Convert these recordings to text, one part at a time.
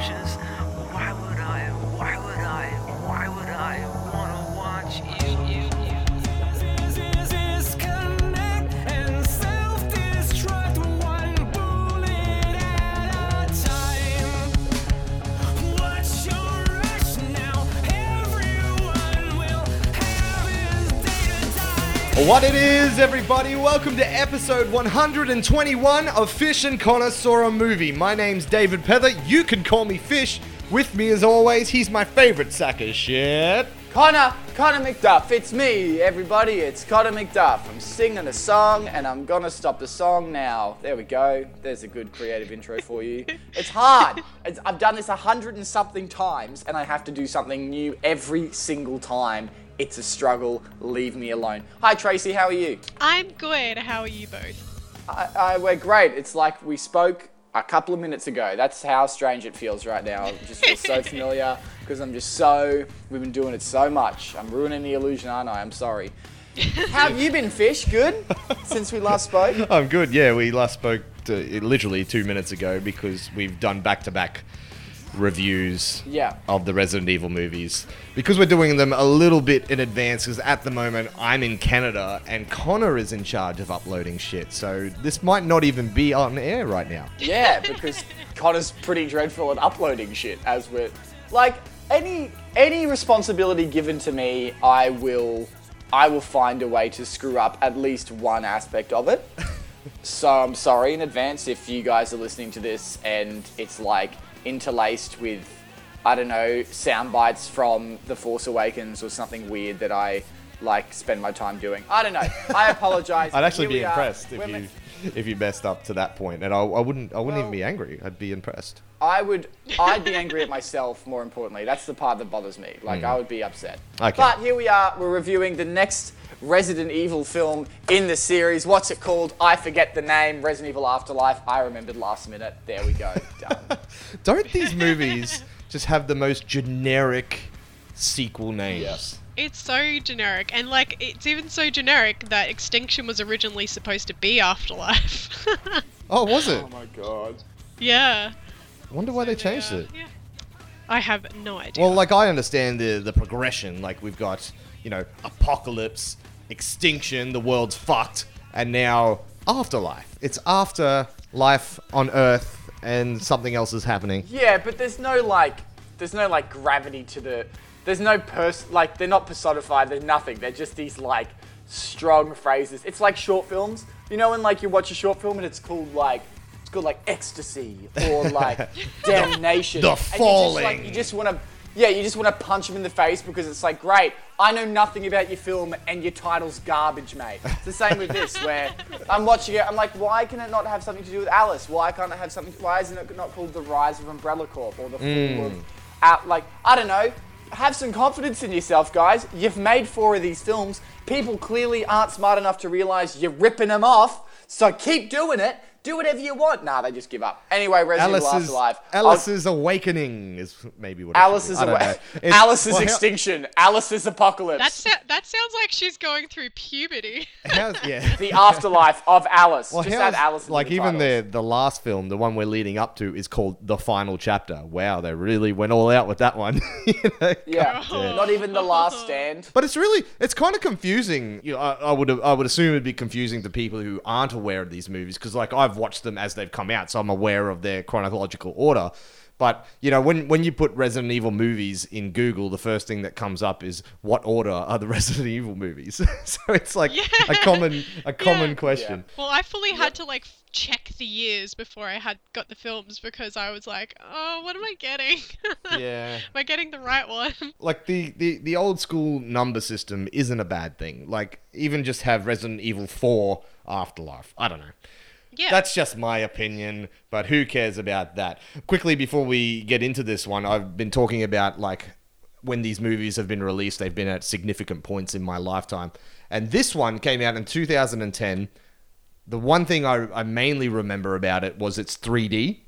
cautious. What it is, everybody? Welcome to episode 121 of Fish and Connor Saw a Movie. My name's David Pether. You can call me Fish. With me, as always, he's my favorite sack of shit. Connor, Connor McDuff, it's me, everybody. It's Connor McDuff. I'm singing a song and I'm gonna stop the song now. There we go. There's a good creative intro for you. It's hard. It's, I've done this a hundred and something times and I have to do something new every single time. It's a struggle. Leave me alone. Hi, Tracy. How are you? I'm good. How are you both? I, I, we're great. It's like we spoke a couple of minutes ago. That's how strange it feels right now. It just feels so familiar because I'm just so. We've been doing it so much. I'm ruining the illusion, aren't I? I'm sorry. How have you been, Fish? Good since we last spoke. I'm good. Yeah, we last spoke to, literally two minutes ago because we've done back to back reviews Yeah. of the Resident Evil movies. Because we're doing them a little bit in advance, because at the moment I'm in Canada and Connor is in charge of uploading shit. So this might not even be on air right now. Yeah, because Connor's pretty dreadful at uploading shit. As we're like any any responsibility given to me, I will I will find a way to screw up at least one aspect of it. so I'm sorry in advance if you guys are listening to this and it's like interlaced with I don't know sound bites from The Force Awakens or something weird that I like spend my time doing. I don't know. I apologize. I'd actually be impressed if you if you messed up to that point, and I, I wouldn't I wouldn't even be angry. I'd be impressed. I would, I'd be angry at myself. More importantly, that's the part that bothers me. Like hmm. I would be upset. Okay. But here we are. We're reviewing the next Resident Evil film in the series. What's it called? I forget the name. Resident Evil Afterlife. I remembered last minute. There we go. Done. Don't these movies just have the most generic sequel names? It's so generic, and like it's even so generic that Extinction was originally supposed to be Afterlife. Oh, was it? oh my god. yeah. I wonder why they changed Yeah, it. yeah. I have no idea. Well, like I understand the the progression. Like we've got you know apocalypse, extinction, the world's fucked, and now afterlife. It's after life on Earth, and something else is happening. Yeah, but there's no like, there's no like gravity to the. There's no pers like they're not personified. There's nothing. They're just these like strong phrases. It's like short films. You know, when like you watch a short film and it's called like it's called like ecstasy or like damnation. The And you just, Falling. like, you just want to. Yeah, you just want to punch him in the face because it's like, great, I know nothing about your film and your title's garbage, mate. It's the same with this, where I'm watching it, I'm like, why can it not have something to do with Alice? Why can't it have something, why isn't it not called The Rise of Umbrella Corp or The Fall hmm. of, out, like, I don't know. Have some confidence in yourself, guys. You've made four of these films. People clearly aren't smart enough to realize you're ripping them off, so keep doing it. Do whatever you want. Nah, they just give up. Anyway, Resident Evil Alice's Afterlife. I'll- Alice's awakening is maybe what. it should be. Alice's I don't awa- Alice's well, how- extinction. Alice's apocalypse. that sa- that sounds like she's going through puberty. how's- yeah. the afterlife of Alice. Well, Just add Alice. like the even titles. the the last film, the one we're leading up to, is called the final chapter. Wow, they really went all out with that one. You know? Yeah. God. Not even the last stand. But it's really it's kind of confusing. You know, I, I would I would assume it'd be confusing to people who aren't aware of these movies because like I've watched them as they've come out, so I'm aware of their chronological order. But you know, when when you put Resident Evil movies in Google, the first thing that comes up is what order are the Resident Evil movies? so it's like Yeah. a common a common Yeah. question. well, I fully had to like check the years before I had got the films because I was like, oh, what am I getting? Yeah. am I getting the right one? like the, the the old school number system isn't a bad thing. Like even just have Resident Evil 4 Afterlife. I don't know. Yeah. That's just my opinion, but who cares about that? Quickly before we get into this one, I've been talking about like when these movies have been released, they've been at significant points in my lifetime. And this one came out in 2010. The one thing I, I mainly remember about it was its 3D.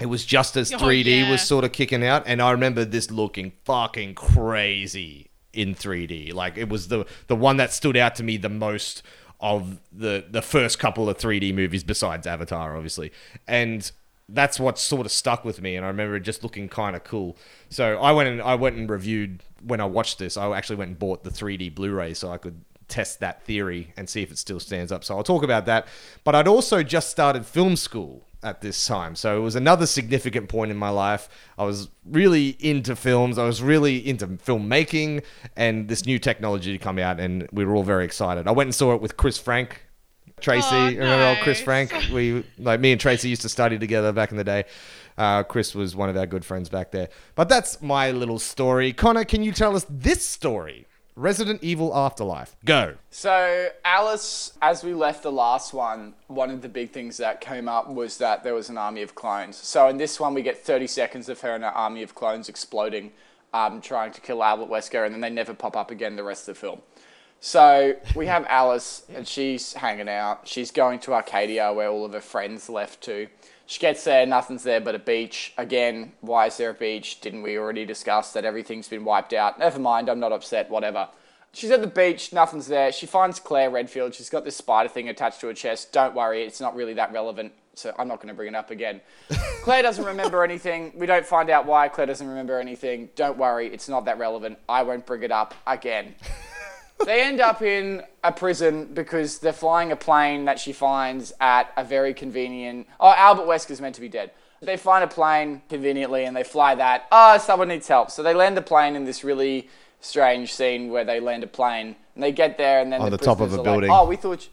It was just as Oh, 3D yeah. was sort of kicking out, and I remember this looking fucking crazy in 3D. Like it was the the one that stood out to me the most of the the first couple of 3D movies besides Avatar, obviously. And that's what sort of stuck with me, and I remember it just looking kind of cool. So I went and I went and reviewed when I watched this. I actually went and bought the 3D Blu-ray so I could test that theory and see if it still stands up. So I'll talk about that. But I'd also just started film school at this time. So it was another significant point in my life. I was really into films. I was really into filmmaking and this new technology to come out and we were all very excited. I went and saw it with Chris Frank. Tracy, Oh, remember old Chris. Frank? We like me and Tracy used to study together back in the day. Uh, Chris was one of our good friends back there. But that's my little story. Connor, can you tell us this story? Resident Evil Afterlife. Go. So, Alice, as we left the last one, one of the big things that came up was that there was an army of clones. So, in this one, we get 30 seconds of her and her army of clones exploding, um, trying to kill Albert Wesker, and then they never pop up again the rest of the film. So, we have Alice, and she's hanging out. She's going to Arcadia, where all of her friends left to. She gets there, nothing's there but a beach. Again, why is there a beach? Didn't we already discuss that everything's been wiped out? Never mind, I'm not upset, whatever. She's at the beach, nothing's there. She finds Claire Redfield. She's got this spider thing attached to her chest. Don't worry, it's not really that relevant, so I'm not going to bring it up again. Claire doesn't remember anything. We don't find out why Claire doesn't remember anything. Don't worry, it's not that relevant. I won't bring it up again. They end up in a prison because they're flying a plane that she finds at a very convenient. Oh, Albert Wesker's meant to be dead. They find a plane conveniently and they fly that. Oh, someone needs help. So they land the plane in this really strange scene where they land a plane and they get there and then On the, the top of a are like, building. oh, we thought. You-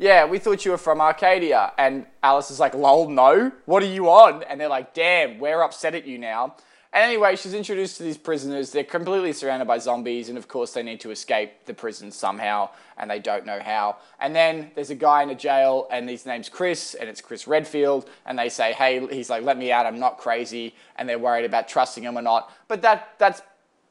yeah, we thought you were from Arcadia. And Alice is like, lol, no. What are you on? And they're like, damn, we're upset at you now. And anyway, she's introduced to these prisoners. They're completely surrounded by zombies, and of course, they need to escape the prison somehow, and they don't know how. And then there's a guy in a jail, and his name's Chris, and it's Chris Redfield, and they say, hey, he's like, let me out, I'm not crazy, and they're worried about trusting him or not. But that that's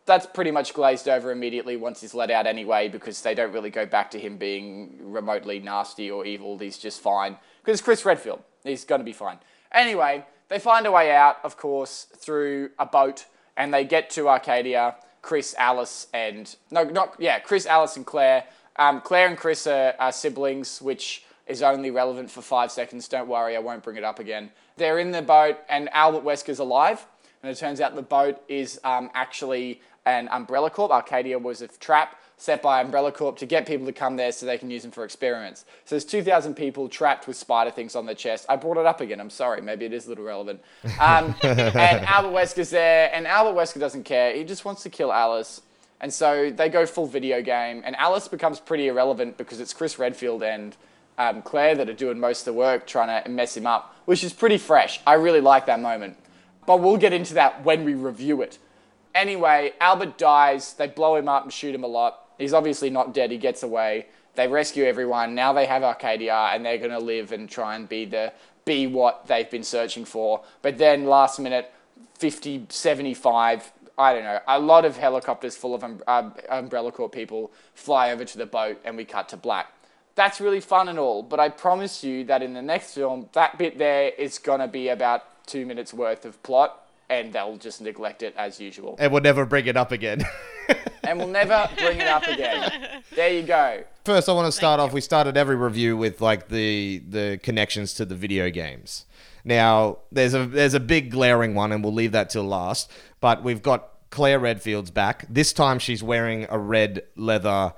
that's pretty much glazed over immediately once he's let out anyway, because they don't really go back to him being remotely nasty or evil. He's just fine. Because Chris Redfield, he's going to be fine. Anyway, they find a way out, of course, through a boat, and they get to Arcadia. Chris, Alice, and no, not yeah, Chris, Alice, and Claire. Um, Claire and Chris are, are siblings, which is only relevant for five seconds. Don't worry, I won't bring it up again. They're in the boat, and Albert Wesker's alive. And it turns out the boat is um, actually an Umbrella Corp. Arcadia was a trap set by Umbrella Corp to get people to come there so they can use them for experiments. So there's 2,000 people trapped with spider things on their chest. I brought it up again. I'm sorry. Maybe it is a little relevant. Um, and Albert Wesker's there, and Albert Wesker doesn't care. He just wants to kill Alice. And so they go full video game, and Alice becomes pretty irrelevant because it's Chris Redfield and um, Claire that are doing most of the work trying to mess him up, which is pretty fresh. I really like that moment. But we'll get into that when we review it. Anyway, Albert dies. They blow him up and shoot him a lot. He's obviously not dead. He gets away. They rescue everyone. Now they have Arcadia, and they're going to live and try and be the be what they've been searching for. But then last minute, 50, 75, I don't know, a lot of helicopters full of um, um, Umbrella Corp people fly over to the boat, and we cut to black. That's really fun and all, but I promise you that in the next film, that bit there is going to be about two minutes worth of plot, and they'll just neglect it as usual. And we'll never bring it up again. And we'll never bring it up again. There you go. First, I want to start off. We started every review with like the the connections to the video games. Now, there's a there's a big glaring one, and we'll leave that till last. But we've got Claire Redfield's back. This time, she's wearing a red leather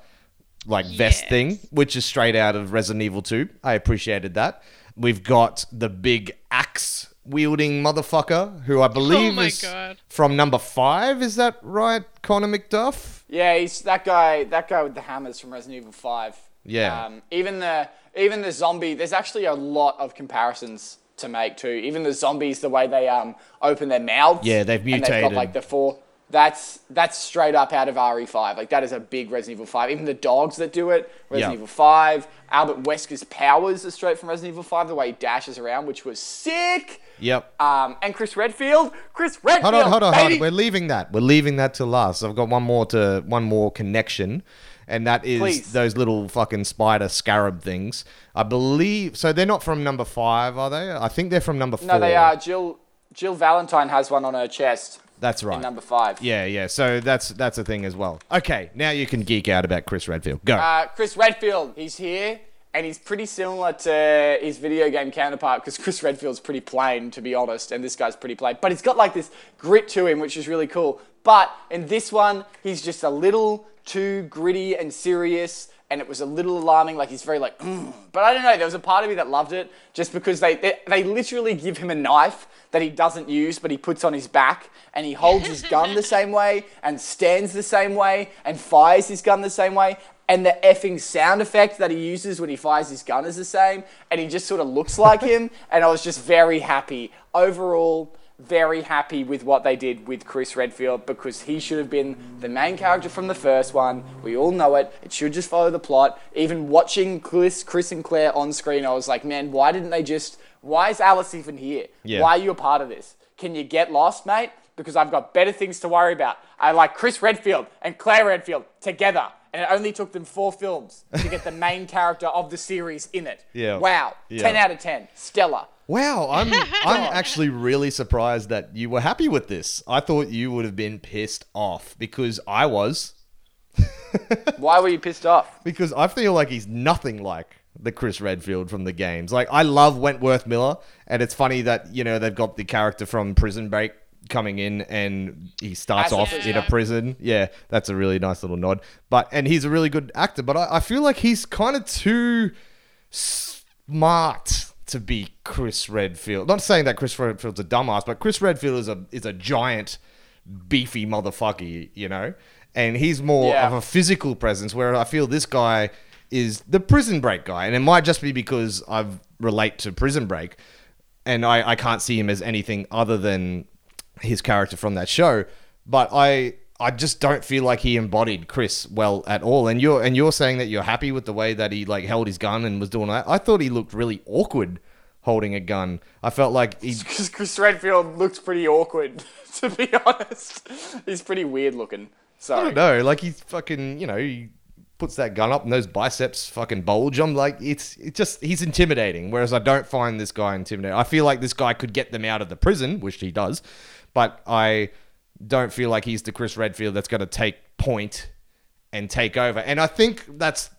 like vest Yes. thing, which is straight out of Resident Evil 2. I appreciated that. We've got the big axe wielding motherfucker, who I believe Oh is God. from number five. Is that right, Connor McDuff? Yeah, he's that guy. That guy with the hammers from Resident Evil Five. Yeah. Um, even the even the zombie. There's actually a lot of comparisons to make too. Even the zombies, the way they um open their mouths. Yeah, they've And they've mutated. got like the four. That's that's straight up out of RE5. Like that is a big Resident Evil 5. Even the dogs that do it, Resident Yeah. Evil 5. Albert Wesker's powers are straight from Resident Evil 5. The way he dashes around, which was sick. Yep. Um, and Chris Redfield, Chris Redfield, Hold on, hold on, hold on. We're leaving that. We're leaving that to last. I've got one more to one more connection, and that is Please. those little fucking spider scarab things. I believe so. They're not from number five, are they? I think they're from number four. No, they are. Jill Jill Valentine has one on her chest. That's right. Number five. Yeah, yeah. So that's that's a thing as well. Okay, now you can geek out about Chris Redfield. Go. Uh, Chris Redfield, he's here, and he's pretty similar to his video game counterpart because Chris Redfield's pretty plain, to be honest, and this guy's pretty plain. But he's got like this grit to him, which is really cool. But in this one, he's just a little too gritty and serious, and it was a little alarming. Like he's very like, mm. but I don't know. There was a part of me that loved it just because they, they they literally give him a knife that he doesn't use, but he puts on his back, and he holds his gun the same way, and stands the same way, and fires his gun the same way. And the effing sound effect that he uses when he fires his gun is the same, and he just sort of looks like him. And I was just very happy. Overall, very happy with what they did with Chris Redfield because he should have been the main character from the first one. We all know it. It should just follow the plot. Even watching Chris, Chris and Claire on screen, I was like, man, why didn't they just? Why is Alice even here? Yeah. Why are you a part of this? Can you get lost, mate? Because I've got better things to worry about. I like Chris Redfield and Claire Redfield together. And it only took them four films to get the main character of the series in it. Yeah. Wow. Yeah. 10 out of 10. Stellar. Wow, I'm I'm actually really surprised that you were happy with this. I thought you would have been pissed off because I was Why were you pissed off? because I feel like he's nothing like the Chris Redfield from the games. Like I love Wentworth Miller, and it's funny that you know they've got the character from Prison Break coming in, and he starts As off in a prison. Yeah, that's a really nice little nod. But and he's a really good actor. But I, I feel like he's kind of too smart to be Chris Redfield. Not saying that Chris Redfield's a dumbass, but Chris Redfield is a is a giant, beefy motherfucker, you know. And he's more Yeah. of a physical presence, where I feel this guy is the Prison Break guy, and it might just be because I relate to Prison Break, and I, I can't see him as anything other than his character from that show. But I I just don't feel like he embodied Chris well at all. And you're and you're saying that you're happy with the way that he like held his gun and was doing that. I thought he looked really awkward holding a gun. I felt like he Because Chris Redfield looked pretty awkward, to be honest. He's pretty weird looking. I Sorry. don't know, like he's fucking, you know, he puts that gun up and those biceps fucking bulge. I'm like, it's it's just he's intimidating. Whereas I don't find this guy intimidating. I feel like this guy could get them out of the prison, which he does, but I don't feel like he's the Chris Redfield that's going to take point and take over. And I think that's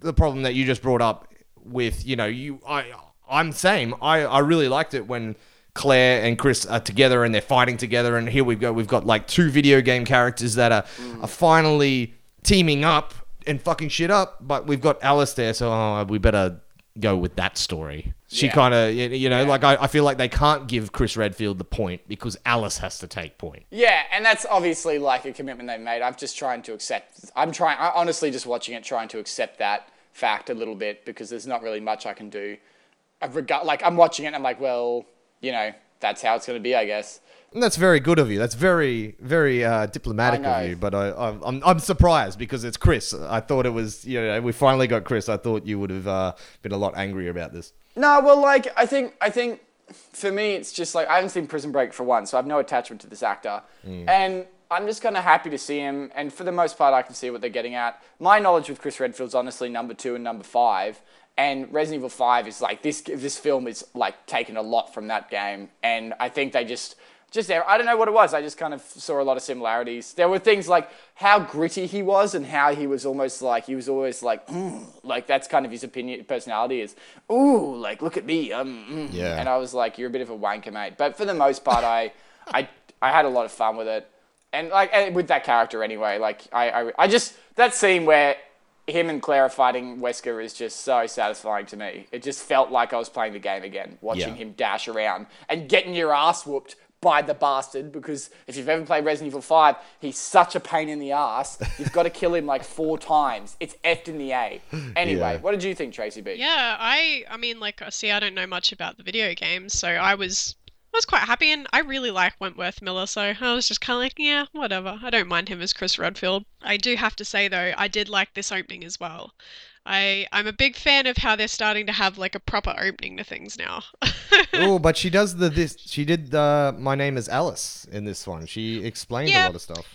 the problem that you just brought up with, you know, you I I'm same. I I really liked it when Claire and Chris are together and they're fighting together and here we go we've got like two video game characters that are, mm. are finally teaming up and fucking shit up, but we've got Alice there so oh, we better go with that story. She Yeah. kind of you know like I, I feel like they can't give Chris Redfield the point because Alice has to take point. Yeah, and that's obviously like a commitment they've made. I'm just trying to accept. I'm trying. I honestly just watching it, trying to accept that fact a little bit because there's not really much I can do. I've regard like I'm watching it, and I'm like, well, you know, that's how it's going to be, I guess. And that's very good of you. That's very, very uh, diplomatic of you. But I, I'm, I'm, I'm surprised because it's Chris. I thought it was, you know, we finally got Chris. I thought you would have uh, been a lot angrier about this. No, well, like I think I think for me it's just like I haven't seen Prison Break for one, so I have no attachment to this actor, mm. and I'm just kind of happy to see him. And for the most part, I can see what they're getting at. My knowledge with Chris Redfield's honestly number two and number five, and Resident Evil Five is like this. This film is like taken a lot from that game, and I think they just. Just there, I don't know what it was. I just kind of saw a lot of similarities. There were things like how gritty he was, and how he was almost like he was always like, mm, like that's kind of his opinion, personality is, ooh, like look at me, um, mm. Yeah. And I was like, you're a bit of a wanker, mate. But for the most part, I, I, I had a lot of fun with it, and like and with that character anyway. Like I, I, I just that scene where him and Claire are fighting Wesker is just so satisfying to me. It just felt like I was playing the game again, watching Yeah. him dash around and getting your ass whooped by the bastard. Because if you've ever played Resident Evil 5, he's such a pain in the ass. You've got to kill him like four times. It's effed in the A. Anyway, Yeah. what did you think, Tracy B? Yeah, I I mean like uh, see I don't know much about the video games, so I was I was quite happy and I really like Wentworth Miller, so I was just kind of like, yeah, whatever. I don't mind him as Chris Redfield. I do have to say though, I did like this opening as well. I I'm a big fan of how they're starting to have like a proper opening to things now. oh, but she does the this. She did the My Name Is Alice in this one. She explained a lot of stuff.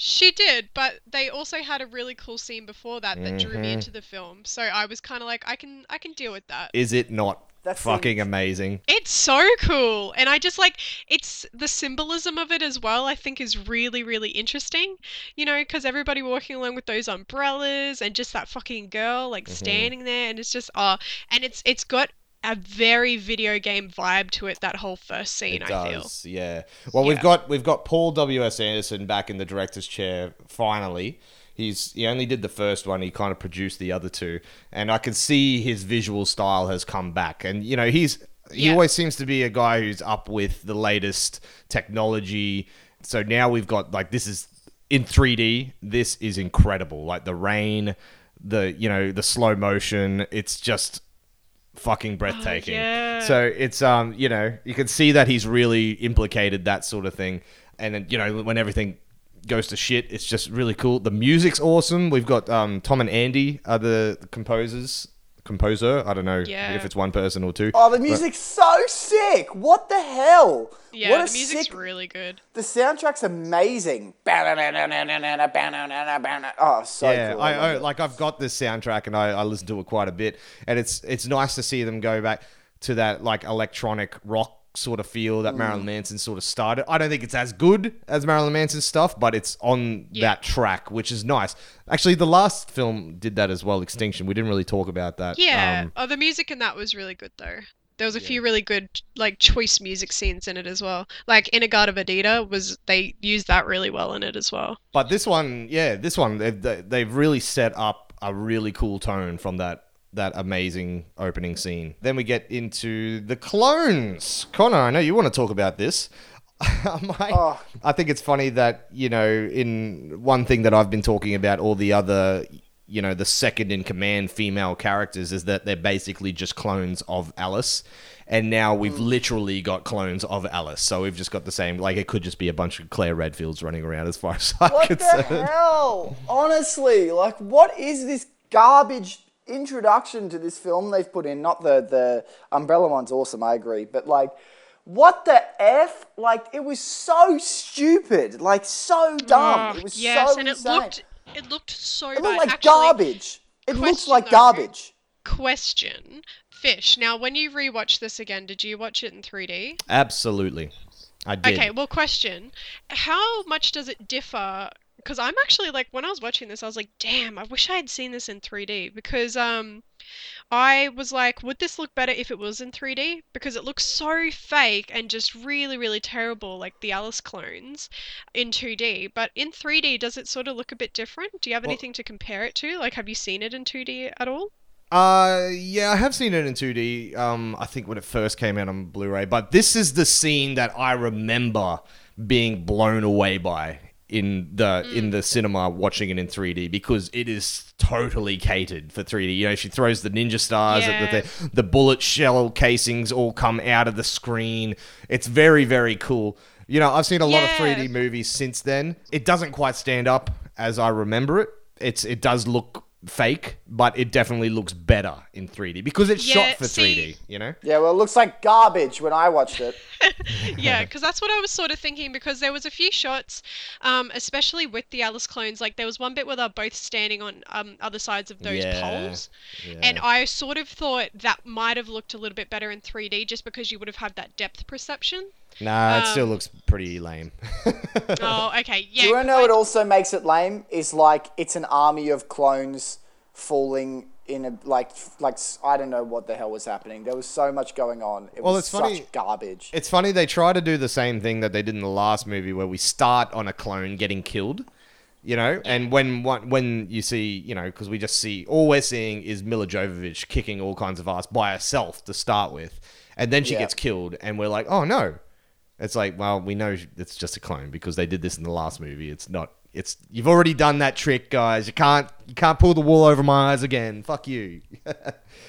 She did, but they also had a really cool scene before that that drew Mm-hmm. me into the film. So I was kind of like, I can I can deal with that. Is it not That fucking seemed- amazing. It's so cool. And I just like it's the symbolism of it as well, I think is really, really interesting. You know, because everybody walking along with those umbrellas and just that fucking girl like Mm-hmm. standing there and it's just oh and it's it's got a very video game vibe to it that whole first scene, It I feel. yeah. Well, we've got we've got Paul W S Anderson back in the director's chair finally. He's he only did the first one. He kind of produced the other two, and I can see his visual style has come back. And you know, he's he Yeah. always seems to be a guy who's up with the latest technology. So now we've got like this is in 3D. This is incredible. Like the rain, the you know the slow motion. It's just fucking breathtaking. yeah. So it's um you know you can see that he's really implicated that sort of thing, and then you know when everything goes to shit, it's just really cool. The music's awesome. We've got um Tom and Andy are the composers. Composer, I don't know Yeah. if it's one person or two. Oh, the but- music's so sick! What the hell? Yeah, what a the music's sick... really good. The soundtrack's amazing. Oh, so yeah, cool. I, I it. like I've got this soundtrack and I, I listen to it quite a bit, and it's it's nice to see them go back to that like electronic rock sort of feel Mm. that Marilyn Manson sort of started. I don't think it's as good as Marilyn Manson's stuff, but it's on Yeah. that track, which is nice. Actually, the last film did that as well, Extinction. We didn't really talk about that. Yeah. Um, oh, the music in that was really good though. There was a few really good like choice music scenes in it as well. Like In-A-Gadda-Da-Vida was they used that really well in it as well. But this one, yeah, this one, they've, they- they've really set up a really cool tone from that that amazing opening scene. Then we get into the clones. Connor, I know you want to talk about this. My- Oh. I think it's funny that you know, in one thing that I've been talking about, all the other, you know, the second in command female characters is that they're basically just clones of Alice. And now we've Hmm. literally got clones of Alice. So we've just got the same, like, it could just be a bunch of Claire Redfields running around as far as I'm What the concerned. hell? Honestly, like, what is this garbage introduction to this film they've put in? Not the the umbrella one's awesome, I agree, but like, what the f? Like, it was so stupid, like so dumb. Oh, it was yes, so and it looked it looked so It bad. looked like Actually, garbage. It looks like though. garbage. Question. Fish. Now, when you rewatch this again, did you watch it in 3D? Absolutely. I did. Okay, well, question. How much does it differ? Because I'm actually like, when I was watching this, I was like, damn, I wish I had seen this in 3D. Because um, I was like, would this look better if it was in 3D? Because it looks so fake and just really, really terrible, like the Alice clones in 2D. But in 3D, does it sort of look a bit different? Do you have Well- anything to compare it to? Like, have you seen it in 2D at all? Uh, yeah, I have seen it in 2D. Um, I think when it first came out on Blu-ray, but this is the scene that I remember being blown away by in the in mm. the cinema watching it in 3D because it is totally catered for 3D. You know, she throws the ninja stars at the Yeah. thing. The bullet shell casings all come out of the screen. It's very very cool. You know, I've seen a lot of 3D movies since then. It doesn't quite stand up as I remember it. It's it does look fake, but it definitely looks better in 3D because it's Yeah, shot for see- 3D, you know? Yeah, well, it looks like garbage when I watched it. yeah, because that's what I was sort of thinking. Because there was a few shots, um, especially with the Alice clones. Like there was one bit where they're both standing on um, other sides of those Yeah, poles, yeah. and I sort of thought that might have looked a little bit better in 3D, just because you would have had that depth perception. Nah, it still Um, looks pretty lame. oh, okay, yeah. Do you want to 'cause know what also makes it lame? Is like it's an army of clones falling in a like like I don't know what the hell was happening. There was so much going on. It Well, was it's such funny- garbage. it's funny they try to do the same thing that they did in the last movie where we start on a clone getting killed. You know, and when one, when you see, you know, because we just see all we're seeing is Milla Jovovich kicking all kinds of ass by herself to start with, and then she Yeah. gets killed, and we're like, oh no, It's like, well, we know it's just a clone because they did this in the last movie. It's not. It's you've already done that trick, guys. You can't you can't pull the wool over my eyes again. Fuck you.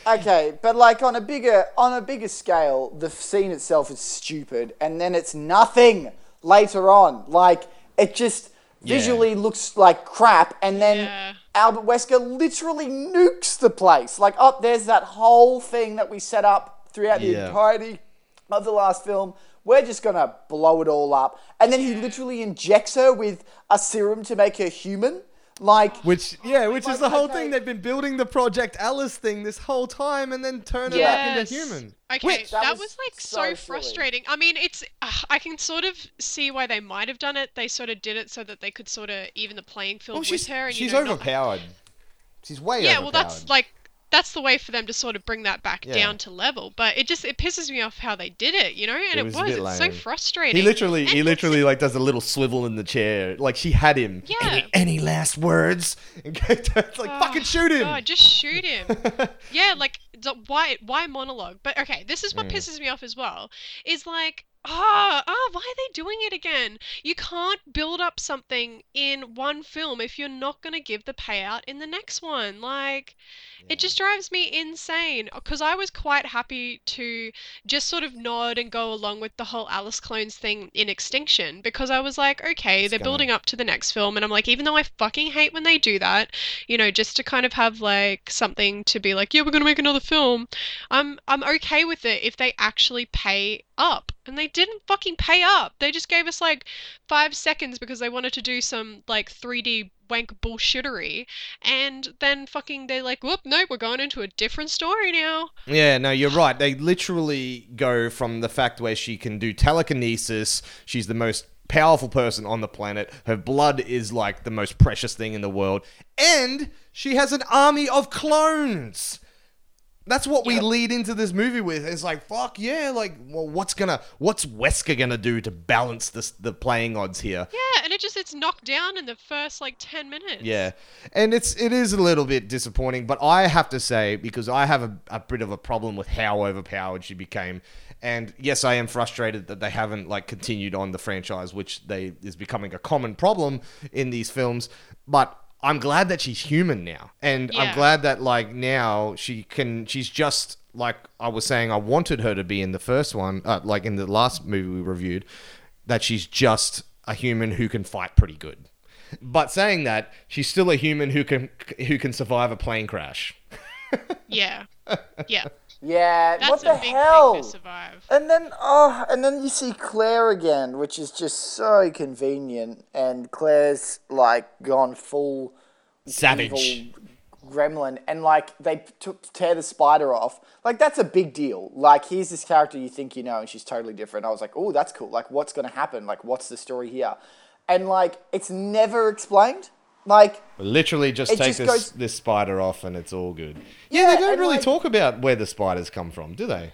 Okay, but like on a bigger on a bigger scale, the scene itself is stupid, and then it's nothing later on. Like it just Yeah. visually looks like crap, and then Yeah. Albert Wesker literally nukes the place. Like, oh, there's that whole thing that we set up throughout the Yeah. entirety of the last film. We're just gonna blow it all up, and then he literally injects her with a serum to make her human. Like, Which yeah, which is the whole okay. thing. They've been building the Project Alice thing this whole time, and then turn it back into human. Okay, Which- that, that was, was like so so, silly. frustrating. I mean, it's uh, I can sort of see why they might have done it. They sort of did it so that they could sort of even the playing field Well, with she's her. And, you she's know, not- overpowered. She's way yeah, overpowered. well, that's like that's the way for them to sort of bring that back Yeah. down to level. But it just it pisses me off how they did it, you know. And It it, was was, a it's so frustrating. He literally, And he literally like does a little swivel in the chair, like she had him. Yeah. Any, any last words? And like fucking Oh, shoot him. God, just shoot him. yeah, like why why monologue? But okay, this is what Mm. pisses me off as well. Is like ah ah why are they doing it again? You can't build up something in one film if you're not gonna give the payout in the next one. Like it just drives me insane because I was quite happy to just sort of nod and go along with the whole Alice clones thing in Extinction because I was like, okay, It's they're gonna- building up to the next film, and I'm like, even though I fucking hate when they do that, you know, just to kind of have like something to be like, yeah, we're gonna make another film. I'm I'm okay with it if they actually pay up, and they didn't fucking pay up. They just gave us like five seconds because they wanted to do some like 3D wank bullshittery, and then fucking they're like, whoop, no, we're going into a different story now. Yeah, no, you're right. They literally go from the fact where she can do telekinesis, she's the most powerful person on the planet, her blood is like the most precious thing in the world, and she has an army of clones. That's what we lead into this movie with. It's like, fuck yeah, like, well, what's gonna, what's Wesker gonna do to balance this, the playing odds here? Yeah, and it just it's knocked down in the first like 10 minutes. Yeah, and it's it is a little bit disappointing, but I have to say because I have a, a bit of a problem with how overpowered she became, and yes, I am frustrated that they haven't like continued on the franchise, which they is becoming a common problem in these films. But I'm glad that she's human now, and I'm glad that like now she can. She's just like I was saying. I wanted her to be in the first one, uh, like in the last movie we reviewed, that she's just a human who can fight pretty good. But saying that, she's still a human who can who can survive a plane crash. Yeah. Yeah. Yeah, That's what a the big hell? thing to survive. And then, oh, and then you see Claire again, which is just so convenient. And Claire's like gone full Savage. evil gremlin, and like they took tear the spider off. Like that's a big deal. Like here's this character you think you know, and she's totally different. I was like, oh, that's cool. Like what's gonna happen? Like what's the story here? And like it's never explained. Like Literally, just take just this goes- this spider off and it's all good. Yeah, Yeah, they don't really like- talk about where the spiders come from, do they?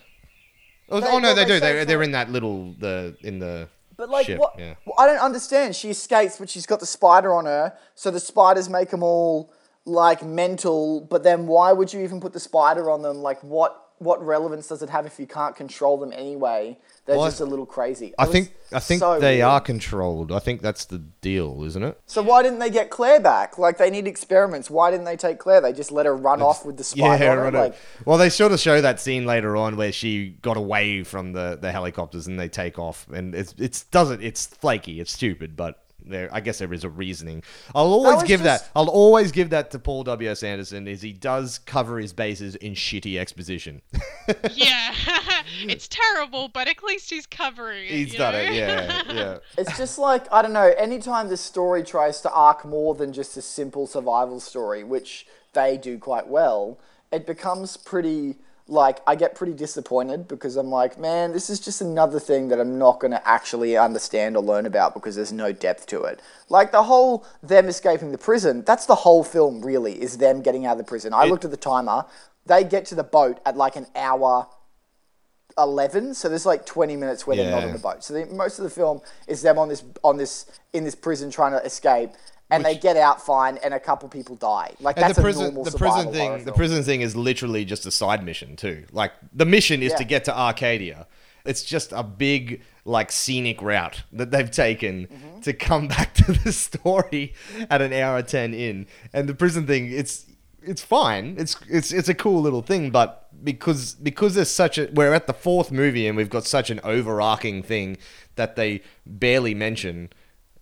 Oh, They- oh no, they, they do. They they're in that little the in the But like, ship. what? Yeah. well, I don't understand. She escapes, but she's got the spider on her. So the spiders make them all like mental. But then, why would you even put the spider on them? Like, what? What relevance does it have if you can't control them anyway? They're Well, just a little crazy. I It think I think so they weird. are controlled. I think that's the deal, isn't it? So why didn't they get Claire back? Like they need experiments. Why didn't they take Claire? They just let her run off with the spider her. right. Like, well, they sort of show that scene later on where she got away from the, the helicopters and they take off, and it's it's doesn't it's flaky, it's stupid, but there I guess there is a reasoning. I'll always give just- that. I'll always give that to Paul W S Anderson is he does cover his bases in shitty exposition. Yeah. it's terrible, but at least he's covering it. He's done know? it, yeah, yeah. It's just like I don't know. Anytime the story tries to arc more than just a simple survival story, which they do quite well, it becomes pretty like I get pretty disappointed because I'm like, man, this is just another thing that I'm not going to actually understand or learn about because there's no depth to it. Like the whole them escaping the prison, that's the whole film really is them getting out of the prison. I looked at the timer. They get to the boat at like an hour 11 so there's like 20 minutes where they're not on the boat so the, most of the film is them on this on this in this prison trying to escape and they get out fine and a couple people die like that's the a prison, normal the prison thing, the prison thing is literally just a side mission too. Like the mission is Yeah. to get to Arcadia. It's just a big like scenic route that they've taken Mm-hmm. to come back to the story at an hour ten in. And the prison thing, it's it's fine. It's it's it's a cool little thing, but because because there's such a we're at the fourth movie and we've got such an overarching thing that they barely mention.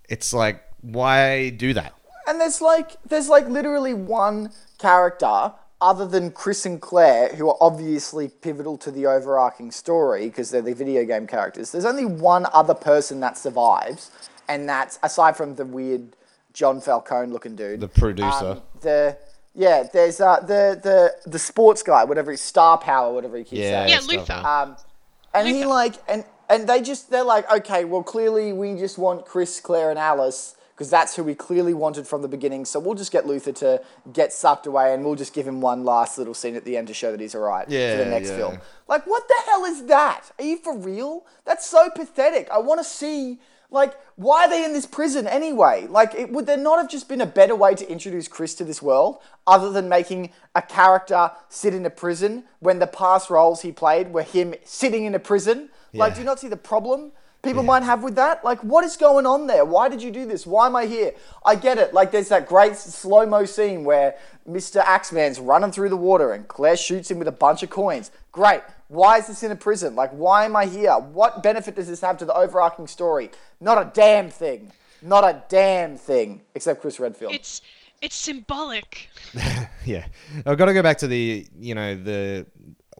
It's like why do that? and there's like there's like literally one character other than Chris and Claire who are obviously pivotal to the overarching story because they're the video game characters there's only one other person that survives and that's aside from the weird John Falcone looking dude. The producer. Um, the yeah, there's uh, the the the sports guy, whatever he's Star Power, whatever he keeps Yeah. saying. Yeah, Luther. Um, and he like and and they just they're like, okay, well clearly we just want Chris, Claire, and Alice because that's who we clearly wanted from the beginning. So we'll just get Luther to get sucked away, and we'll just give him one last little scene at the end to show that he's alright for the next yeah. film. Like, what the hell is that? Are you for real? That's so pathetic. I want to see. Like, why are they in this prison anyway? Like, it, would there not have just been a better way to introduce Chris to this world other than making a character sit in a prison when the past roles he played were him sitting in a prison? Like, do you not see the problem people might have with that? Like, what is going on there? Why did you do this? Why am I here? I get it. Like, there's that great slow mo scene where Mr. Axeman's running through the water and Claire shoots him with a bunch of coins. Great. Why is this in a prison? Like, why am I here? What benefit does this have to the overarching story? Not a damn thing. Not a damn thing. Except Chris Redfield. It's it's symbolic. yeah i've got to go back to the you know the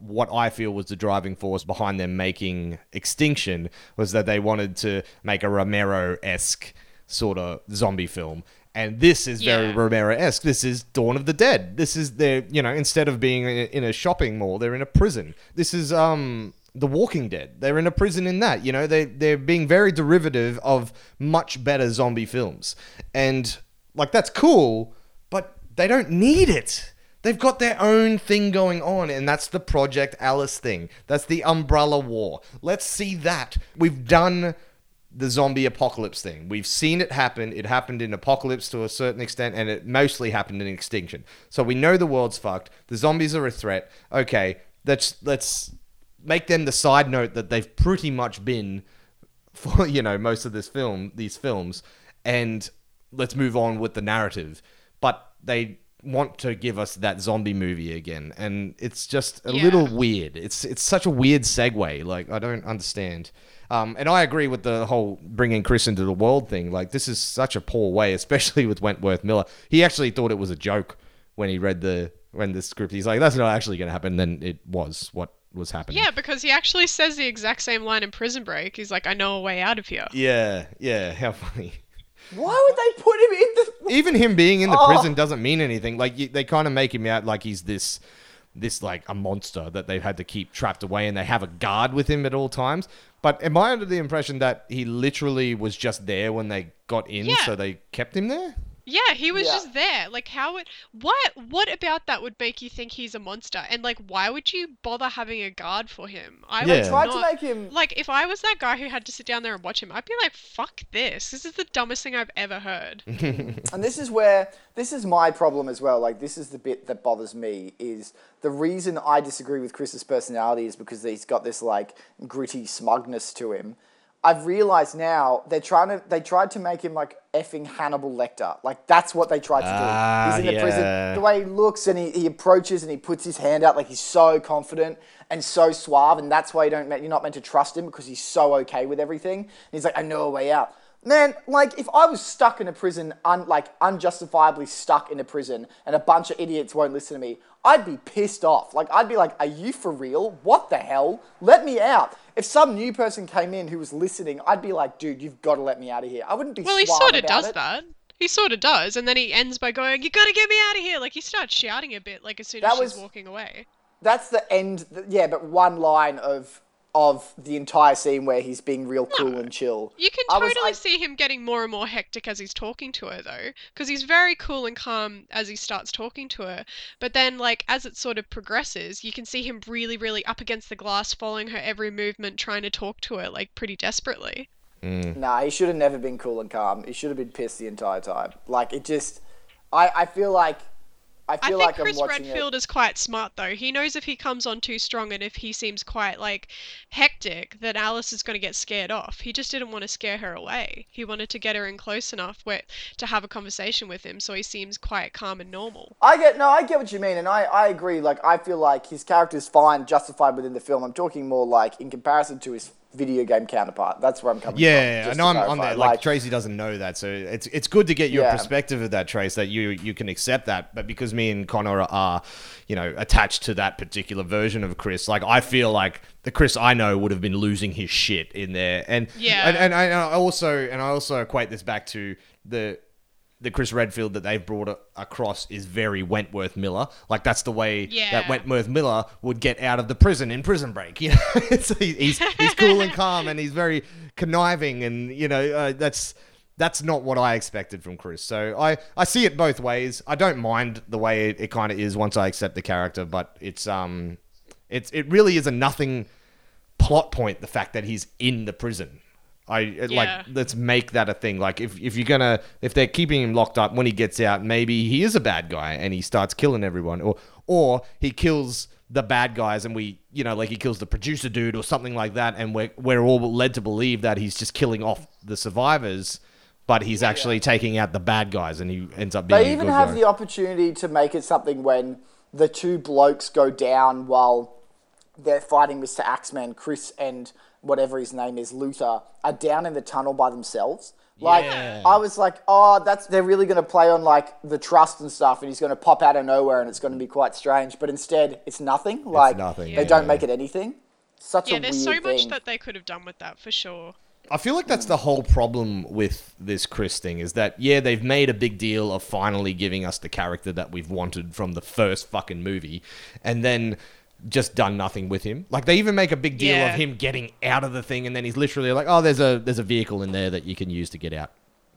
what i feel was the driving force behind them making extinction was that they wanted to make a romero-esque sort of zombie film and this is very Yeah. romero-esque this is dawn of the dead this is their you know instead of being in a, in a shopping mall they're in a prison this is um the Walking Dead. They're in a prison in that. You know, they they're being very derivative of much better zombie films. And like that's cool, but they don't need it. They've got their own thing going on, and that's the Project Alice thing. That's the Umbrella War. Let's see that. We've done the zombie apocalypse thing. We've seen it happen. It happened in Apocalypse to a certain extent, and it mostly happened in Extinction. So we know the world's fucked. The zombies are a threat. Okay, let's let's make them the side note that they've pretty much been for you know most of this film these films and let's move on with the narrative but they want to give us that zombie movie again. And it's just a Yeah. little weird. It's it's such a weird segue. Like i don't understand. Um, and i agree with the whole bringing chris into the world thing. Like this is such a poor way especially with wentworth miller. He actually thought it was a joke when he read the when the script. He's like that's not actually going to happen. Then it was what was happening. Yeah, because he actually says the exact same line in Prison Break. He's like, "I know a way out of here." yeah yeah. How funny Why would they put him in the. even him being in the Oh. prison doesn't mean anything. Like you, they kind of make him out like he's this, this like a monster that they've had to keep trapped away, and they have a guard with him at all times. But am I under the impression that he literally was just there when they got in, Yeah. so they kept him there? Yeah, he was Yeah. just there. Like, how would what what about that would make you think he's a monster? And like, why would you bother having a guard for him? I Yeah. would not- to make him. Like, if I was that guy who had to sit down there and watch him, I'd be like, "Fuck this! This is the dumbest thing I've ever heard." And this is where this is my problem as well. Like this is the bit that bothers me is the reason I disagree with Chris's personality is because he's got this like gritty smugness to him. I've realized now they're trying to they tried to make him like effing Hannibal Lecter. Like that's what they tried to do. Ah, he's in the yeah. prison. The way he looks and he, he approaches and he puts his hand out like he's so confident and so suave, and that's why you don't you're not meant to trust him because he's so okay with everything. And he's like, I know a way out. Man, like if I was stuck in a prison, un, like unjustifiably stuck in a prison, and a bunch of idiots won't listen to me, I'd be pissed off. Like I'd be like, "Are you for real? What the hell? Let me out!" If some new person came in who was listening, I'd be like, "Dude, you've got to let me out of here." I wouldn't be. Well, he sort of does it. that. He sort of does, and then he ends by going, "You gotta get me out of here!" Like he starts shouting a bit, like as soon That as she's walking away. That's the end. th- Yeah, but one line of of the entire scene where he's being real cool and chill. You can I was- totally I- see him getting more and more hectic as he's talking to her, though, because he's very cool and calm as he starts talking to her. But then, like, as it sort of progresses, you can see him really, really up against the glass, following her every movement, trying to talk to her, like, pretty desperately. Mm. Nah, he should have never been cool and calm. He should have been pissed the entire time. Like it just, I, I feel like, I I think like Chris I'm watching Redfield is quite smart, though. He knows if he comes on too strong and if he seems quite, like, hectic, that Alice is going to get scared off. He just didn't want to scare her away. He wanted to get her in close enough where, to have a conversation with him, so he seems quite calm and normal. I get no, I get what you mean, and I, I agree. Like I feel like his character is fine, justified within the film. I'm talking more like in comparison to his video game counterpart. That's where I'm coming Yeah, from. Yeah, I know I'm on clarify. there. Like, Tracy doesn't know that, so it's it's good to get your Yeah. perspective of that, Trace. That you you can accept that, but because me and Connor are, you know, attached to that particular version of Chris, like I feel like the Chris I know would have been losing his shit in there, and Yeah. and, and and I also and I also equate this back to the the Chris Redfield that they've brought across is very Wentworth Miller. Like that's the way that Wentworth Miller would get out of the prison in Prison Break. You know, he's he's cool and calm, and he's very conniving, and you know uh, that's that's not what I expected from Chris. So I I see it both ways. I don't mind the way it, it kind of is once I accept the character, but it's um it's it really is a nothing plot point. The fact that he's in the prison. I Yeah. like let's make that a thing. Like if if you're gonna if they're keeping him locked up when he gets out, maybe he is a bad guy and he starts killing everyone, or or he kills the bad guys and we you know like he kills the producer dude or something like that, and we're we're all led to believe that he's just killing off the survivors, but he's actually taking out the bad guys and he ends up being. They a even good have guy. the opportunity to make it something when the two blokes go down while they're fighting Mr. Axeman, Chris and whatever his name is, Luther, are down in the tunnel by themselves. Like Yeah. I was like, oh, that's they're really going to play on like the trust and stuff, and he's going to pop out of nowhere, and it's going to be quite strange. But instead, it's nothing. Like nothing, they yeah. don't make it anything. Such Yeah, a there's weird so much that they could have done with that for sure. I feel like that's the whole problem with this Chris thing is that yeah they've made a big deal of finally giving us the character that we've wanted from the first fucking movie, and then just done nothing with him. Like they even make a big deal Yeah. of him getting out of the thing, and then he's literally like, oh, there's a there's a vehicle in there that you can use to get out.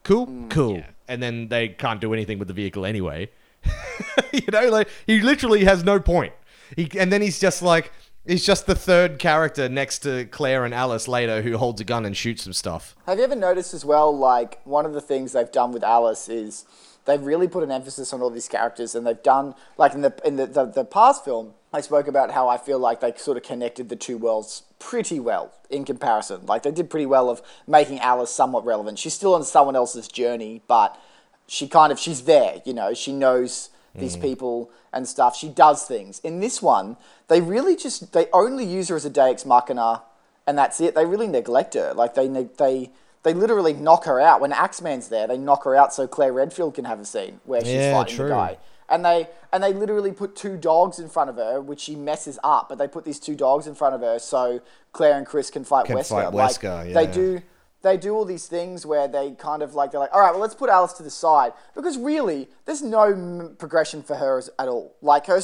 Cool, Mm. cool. Yeah. And then they can't do anything with the vehicle anyway. you know, like he literally has no point. He, and then he's just like he's just the third character next to Claire and Alice later who holds a gun and shoots some stuff. Have you ever noticed as well, like, one of the things they've done with Alice is they've really put an emphasis on all these characters, and they've done, like, in the in the, the, the past film, I spoke about how I feel like they sort of connected the two worlds pretty well in comparison. Like, they did pretty well of making Alice somewhat relevant. She's still on someone else's journey, but she kind of, she's there, you know, she knows these mm. people and stuff. She does things. In this one, they really just, they only use her as a Deus Machina and that's it. They really neglect her. Like they they they literally knock her out when Axeman's there. They knock her out so Claire Redfield can have a scene where she's Yeah, fighting true. the guy. And they and they literally put two dogs in front of her, which she messes up. But they put these two dogs in front of her so Claire and Chris can fight Can Wesker. fight like, Wesker, They do they do all these things where they kind of like they're like, all right, well, let's put Alice to the side because really, there's no progression for her at all. Like her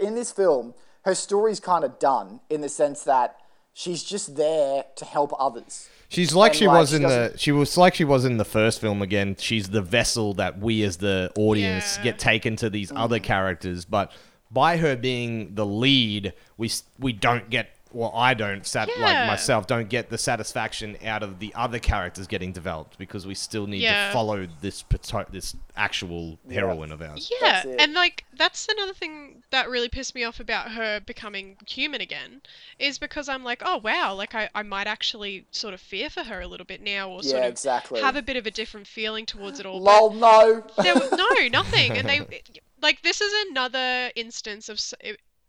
in this film, her story's kind of done in the sense that she's just there to help others. She's like And, she like, was she in the doesn't- she was like she was in the first film again. She's the vessel that we as the audience Yeah. get taken to these other Mm. characters, but by her being the lead, we we don't get well, I don't sat like myself don't get the satisfaction out of the other characters getting developed because we still need Yeah. to follow this pato- this actual heroine of ours. Yeah, and like that's another thing that really pissed me off about her becoming human again, is because I'm like, oh wow, like I, I might actually sort of fear for her a little bit now, or sort Yeah, of exactly. have a bit of a different feeling towards it all. but- Lol, no. there w- no nothing and they like this is another instance of s-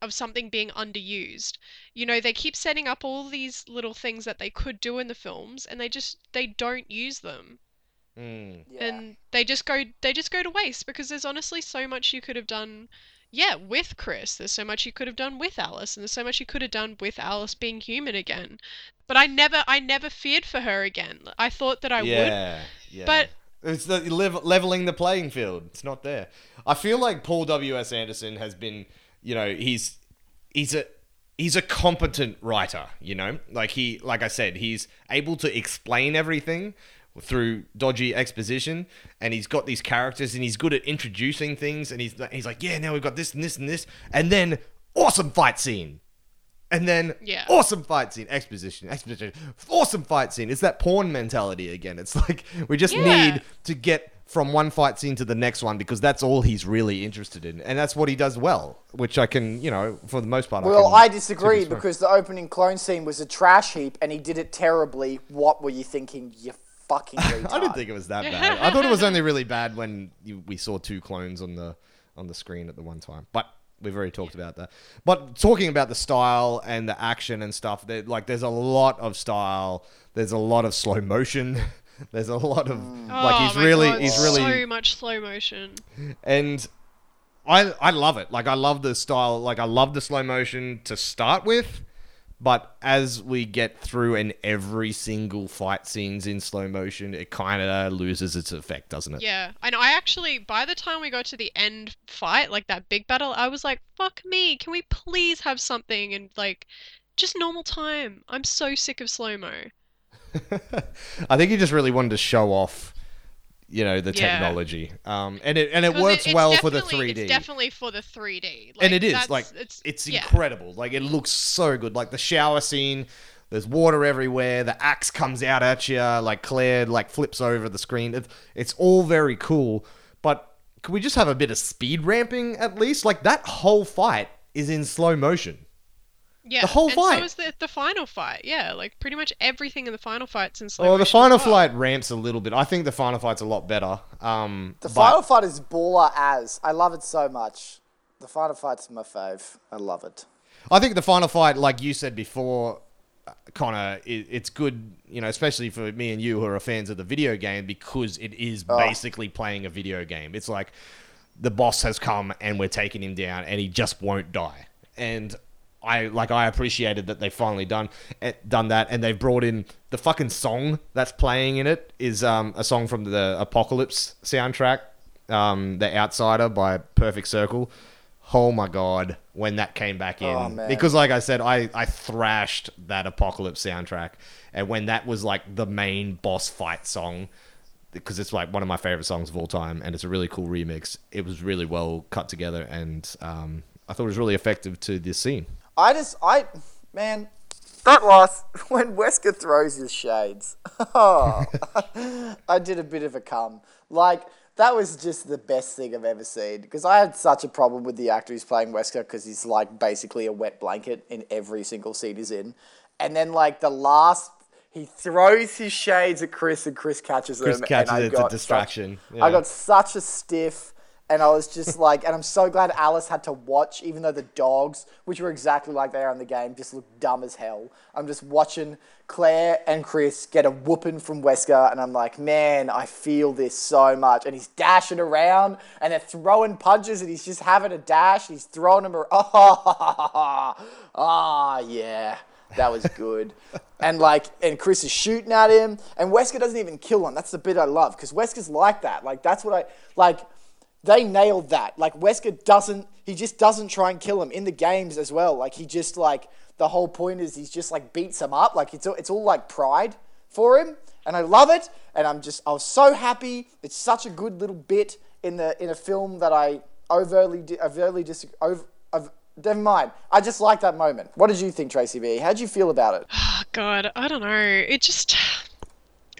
of something being underused you know they keep setting up all these little things that they could do in the films and they just they don't use them Mm. Yeah. and they just go they just go to waste because there's honestly so much you could have done yeah with chris there's so much you could have done with alice and there's so much you could have done with alice being human again but i never i never feared for her again i thought that i would yeah, yeah. but- it's the level, leveling the playing field. It's not there. I feel like Paul W S Anderson has been, you know, he's he's a he's a competent writer. You know, like he, like I said, he's able to explain everything through dodgy exposition, and he's got these characters, and he's good at introducing things, and he's he's like, yeah, now we've got this and this and this, and then awesome fight scene. And then Yeah. awesome fight scene, exposition, exposition, awesome fight scene. It's that porn mentality again. It's like we just Yeah. need to get from one fight scene to the next one because that's all he's really interested in, and that's what he does well. Which I can, you know, for the most part. Well, can I disagree because the opening clone scene was a trash heap and he did it terribly. What were you thinking, you fucking? I didn't think it was that bad. I thought it was only really bad when you, we saw two clones on the on the screen at the one time. But we've already talked about that. But talking about the style and the action and stuff, like there's a lot of style. There's a lot of slow motion. There's a lot of mm. like Oh he's my really God, he's really so much slow motion. and I I love it. Like I love the style. Like I love the slow motion to start with, But as we get through and every single fight scenes in slow motion, it kind of loses its effect, doesn't it? Yeah, and I actually, by the time we got to the end fight, like that big battle, I was like, "Fuck me! Can we please have something and like, just normal time? I'm so sick of slow mo." I think he just really wanted to show off, you know, the Yeah. technology. Um, and it and it works it's well for the 3D. It's definitely for the 3D. and it is like it's it's, yeah. incredible. Like it looks so good. Like the shower scene, there's water everywhere. The axe comes out at you. Like Claire like flips over the screen. It's it's all very cool. But can we just have a bit of speed ramping at least? Like that whole fight is in slow motion. Yeah, the whole and fight. So is the the final fight. Yeah, like pretty much everything in the final fight in slow Oh, the final well. fight ramps a little bit. I think the final fight's a lot better. Um, The but- final fight is baller as. I love it so much. The final fight's my fave. I love it. I think the final fight, like you said before, uh, Connor, it, it's good, you know, especially for me and you who are fans of the video game because it is Oh. basically playing a video game. It's like the boss has come and we're taking him down and he just won't die. And I like I appreciated that they finally done eh, done that and they've brought in the fucking song that's playing in it is um, a song from the Apocalypse soundtrack, um, The Outsider by Perfect Circle. Oh my god, when that came back in. Oh. Because like I said, I, I thrashed that Apocalypse soundtrack. And when that was like the main boss fight song, because it's like one of my favorite songs of all time and it's a really cool remix, it was really well cut together and um, I thought it was really effective to this scene. I just, I, man, that last when Wesker throws his shades. Oh, I did a bit of a cum. Like that was just the best thing I've ever seen. Because I had such a problem with the actor who's playing Wesker because he's like basically a wet blanket in every single scene he's in. And then like the last. He throws his shades at Chris, and Chris catches Chris them. catches and I it, it's a got such- distraction. I got such a stiff, and I was just like, and I'm so glad Alice had to watch, even though the dogs, which were exactly like they are in the game, just look dumb as hell. I'm just watching Claire and Chris get a whooping from Wesker, and I'm like, man, I feel this so much. And he's dashing around, and they're throwing punches, and he's just having a dash. He's throwing them around. Oh, ah, yeah. That was good. and like, and Chris is shooting at him, and Wesker doesn't even kill him. That's the bit I love because Wesker's like that. Like that's what I like. They nailed that. Like Wesker doesn't. He just doesn't try and kill him in the games as well. Like he just like the whole point is he's just like beats him up. Like it's all, it's all like pride for him, and I love it. And I'm just I was so happy. It's such a good little bit in the in a film that I overly di- overtly disagree. Over, never mind. I just like that moment. What did you think, Tracy B? How'd you feel about it? Oh, God, I don't know. It just.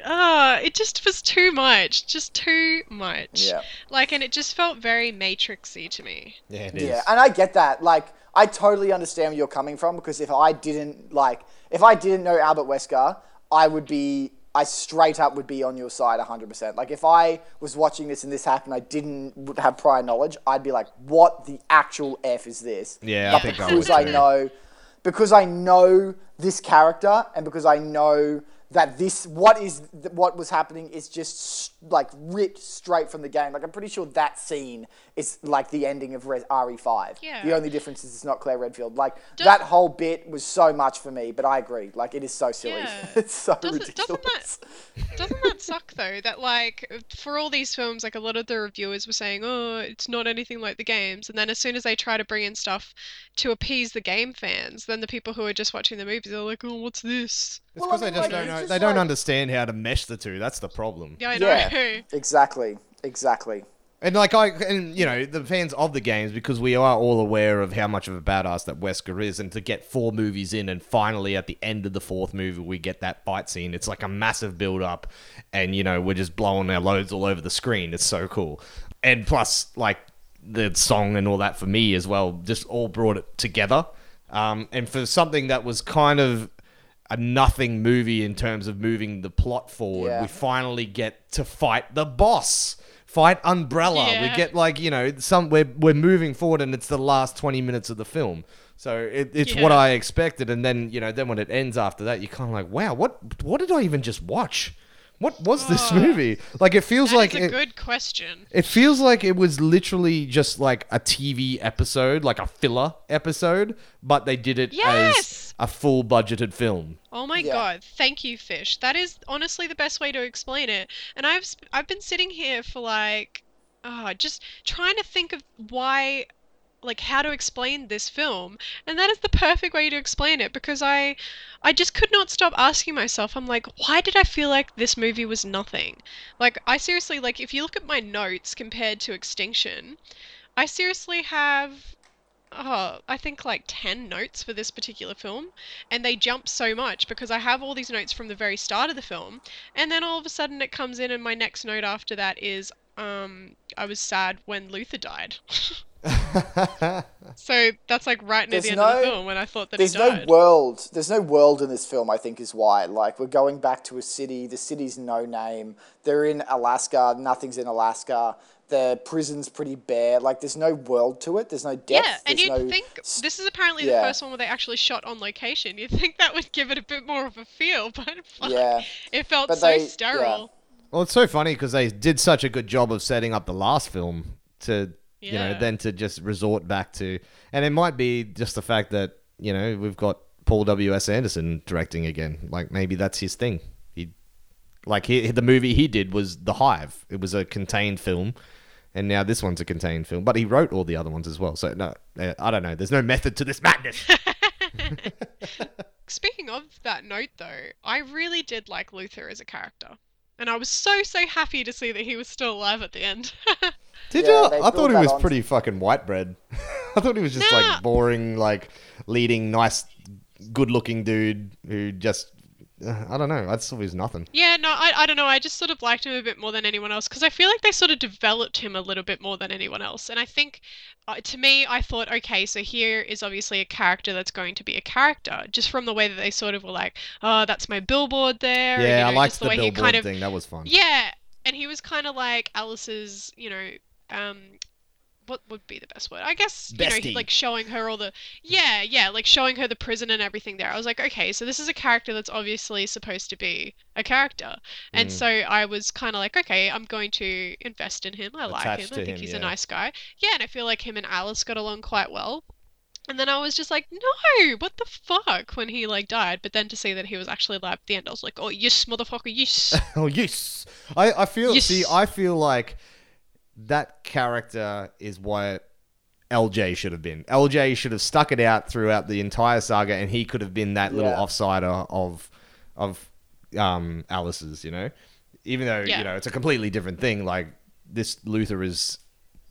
Ah, it just was too much. Just too much. Yeah. Like, and it just felt very Matrixy to me. Yeah, it is. Yeah, and I get that. Like, I totally understand where you're coming from because if I didn't like, if I didn't know Albert Wesker, I would be, I straight up would be on your side 100%. Like, if I was watching this and this happened, I didn't would have prior knowledge, I'd be like, what the actual f is this? Yeah, I But think I because would I too. know, because I know this character and because I know that this what is what was happening is just like ripped straight from the game. Like I'm pretty sure that scene is like the ending of Res- RE5. Yeah. The only difference is it's not Claire Redfield. Like Does- that whole bit was so much for me, but I agree. Like it is so silly. Yeah. it's so Doesn't- ridiculous. doesn't Doesn't that suck though? That like for all these films, like a lot of the reviewers were saying, "Oh, it's not anything like the games," and then as soon as they try to bring in stuff to appease the game fans, then the people who are just watching the movies are like, "Oh, what's this?" It's Well, because I they just like, don't it's know. just They don't like- understand how to mesh the two. That's the problem. Yeah, I know. yeah, exactly, exactly. And like I, and you know, the fans of the games, because we are all aware of how much of a badass that Wesker is, and to get four movies in, and finally at the end of the fourth movie, we get that fight scene. It's like a massive build up, and you know, we're just blowing our loads all over the screen. It's so cool, and plus, like the song and all that for me as well, just all brought it together. Um, and for something that was kind of a nothing movie in terms of moving the plot forward, Yeah. we finally get to fight the boss. Fight Umbrella. We get like you know some we're we're moving forward, and it's the last twenty minutes of the film. So it, it's what I expected, and then you know then when it ends after that, you're kind of like, wow, what what did I even just watch? What was this movie? Like it feels That like is a it, good question. it feels like it was literally just like a TV episode, like a filler episode, but they did it Yes! as a full budgeted film. Oh my Yeah. god, thank you, Fish. That is honestly the best way to explain it. And I've sp- I've been sitting here for like, uh, just trying to think of why, like, how to explain this film, and that is the perfect way to explain it because I, I just could not stop asking myself. I'm like, why did I feel like this movie was nothing? Like, I seriously like if you look at my notes compared to Extinction, I seriously have oh, I think like 10 notes for this particular film, and they jump so much because I have all these notes from the very start of the film, and then all of a sudden it comes in, and my next note after that is, um, I was sad when Luther died. so that's like right near There's the end of the film when I thought that There's he no world. There's no world in this film. I think is why. Like we're going back to a city. The city's no name. They're in Alaska. Nothing's in Alaska. The prison's pretty bare. Like there's no world to it. There's no depth. yeah, and you'd no think this is apparently yeah. the first one where they actually shot on location. You'd think that would give it a bit more of a feel, but fuck, Yeah. it felt But so they- yeah. sterile. Well, it's so funny because they did such a good job of setting up the last film to, you know, Yeah. then to just resort back to, and it might be just the fact that you know we've got Paul W S Anderson directing again. Like maybe that's his thing. He, like he, the movie he did was The Hive. It was a contained film, and now this one's a contained film. But he wrote all the other ones as well. So no, uh, I don't know. There's no method to this madness. Speaking of that note, though, I really did like Luther as a character. And I was so, so happy to see that he was still alive at the end. Did Yeah, you? I thought he was on- pretty fucking white bread. I thought he was just Nah. like boring, like leading, nice, good-looking dude who just. Uh, I don't know. I just thought he was nothing. yeah, no, I, I don't know. I just sort of liked him a bit more than anyone else because I feel like they sort of developed him a little bit more than anyone else. And I think, uh, to me, I thought, okay, so here is obviously a character that's going to be a character, just from the way that they sort of were like, oh, that's my billboard there. and, Yeah, you I liked the, way he billboard kind of thing. That was fun. Yeah, and he was kind of like Alice's, you know, um, what would be the best word? I guess you know, Bestie. like showing her all the yeah, yeah, like showing her the prison and everything there. I was like, okay, so this is a character that's obviously supposed to be a character, and Mm. so I was kind of like, okay, I'm going to invest in him. I like him. I think him, he's yeah. a nice guy. Yeah, and I feel like him and Alice got along quite well. And then I was just like, no, what the fuck when he like died. But then to see that he was actually alive at the end, I was like, oh yes, motherfucker, yes. Oh yes. I, I feel. Yes. See, I feel like that character is what LJ should have been. LJ should have stuck it out throughout the entire saga, and he could have been that little Yeah. offsider of of um, Alice's. You know, even though Yeah. you know it's a completely different thing. Like this Luther is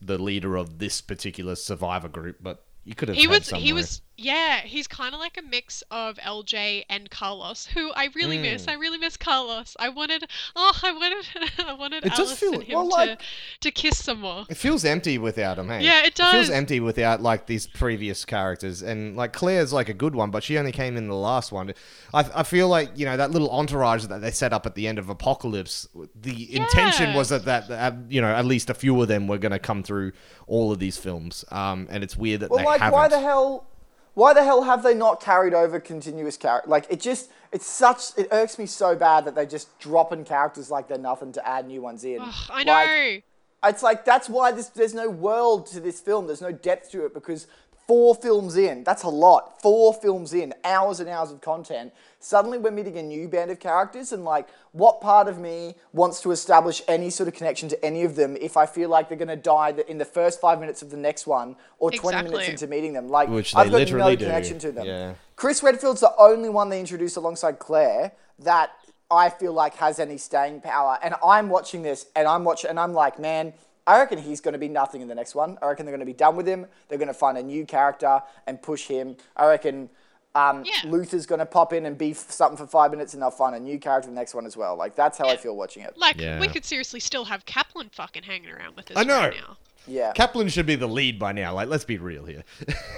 the leader of this particular survivor group, but you could have. he had was somewhere. he was yeah he's kind of like a mix of lj and carlos who i really Mm. miss i really miss carlos i wanted oh i wanted i wanted It alice feel- and him well, like- to to kiss some more It feels empty without him, hey? Yeah, it does. It feels empty without like these previous characters, and like Claire's like a good one, but she only came in the last one. I, I feel like you know that little entourage that they set up at the end of Apocalypse. The intention was that that uh, you know at least a few of them were going to come through all of these films, um, and it's weird that Well, they like, haven't. why the hell? Why the hell have they not carried over continuous character? Like, it just, it's such, it irks me so bad that they're just dropping characters like they're nothing to add new ones in. Ugh, i Like, know it's like that's why this, there's no world to this film. There's no depth to it because four films in, that's a lot. Four films in, hours and hours of content. Suddenly we're meeting a new band of characters, and like, what part of me wants to establish any sort of connection to any of them if I feel like they're going to die in the first five minutes of the next one or 20 minutes into meeting them? Like, Which I've got no do, connection to them. yeah. Chris Redfield's the only one they introduced alongside Claire that I feel like has any staying power. And I'm watching this and I'm watching and I'm like, man, I reckon he's going to be nothing in the next one. I reckon they're going to be done with him. They're going to find a new character and push him. I reckon um, Yeah. Luther's going to pop in and be something for five minutes and they'll find a new character in the next one as well. Like, that's how I feel watching it. like Yeah. we could seriously still have kaplan fucking hanging around with us I know. right now Yeah. Kaplan should be the lead by now. Like, let's be real here.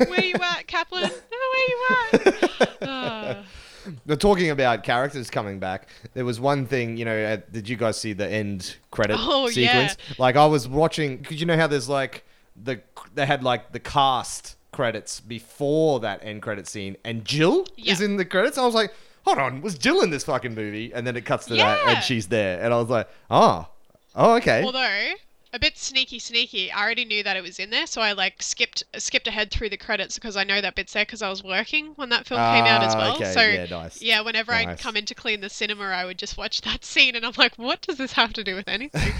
where you at kaplan where you at uh, But talking about characters coming back, there was one thing, you know, did you guys see the end credit Oh, yeah. sequence? Like I was watching, because you know how there's like the they had like the cast credits before that end credit scene, and Jill Yeah. is in the credits. I was like, hold on, was Jill in this fucking movie? And then it cuts to that, Yeah. and she's there, and I was like, oh, oh, okay. Although a bit sneaky, sneaky. I already knew that it was in there, so I like skipped skipped ahead through the credits because I know that bit's there because I was working when that film came out as Ah, well. okay, So yeah, nice. yeah, whenever I'd come in to clean the cinema, I would just watch that scene, and I'm like, what does this have to do with anything?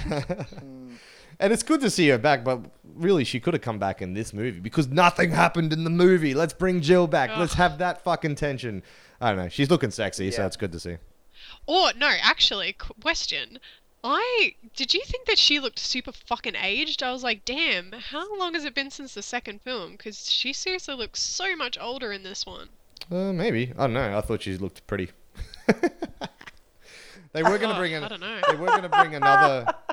And it's good to see her back, but really, she could have come back in this movie because nothing happened in the movie. Let's bring Jill back. Let's have that fucking tension. I don't know. She's looking sexy, so Yeah. it's good to see. or no, actually, question. I did you think that she looked super fucking aged? I was like, damn, how long has it been since the second film? Because she seriously looks so much older in this one. Uh, maybe. I don't know. I thought she looked pretty. they were gonna Oh, bring in. I don't know. They were gonna bring another.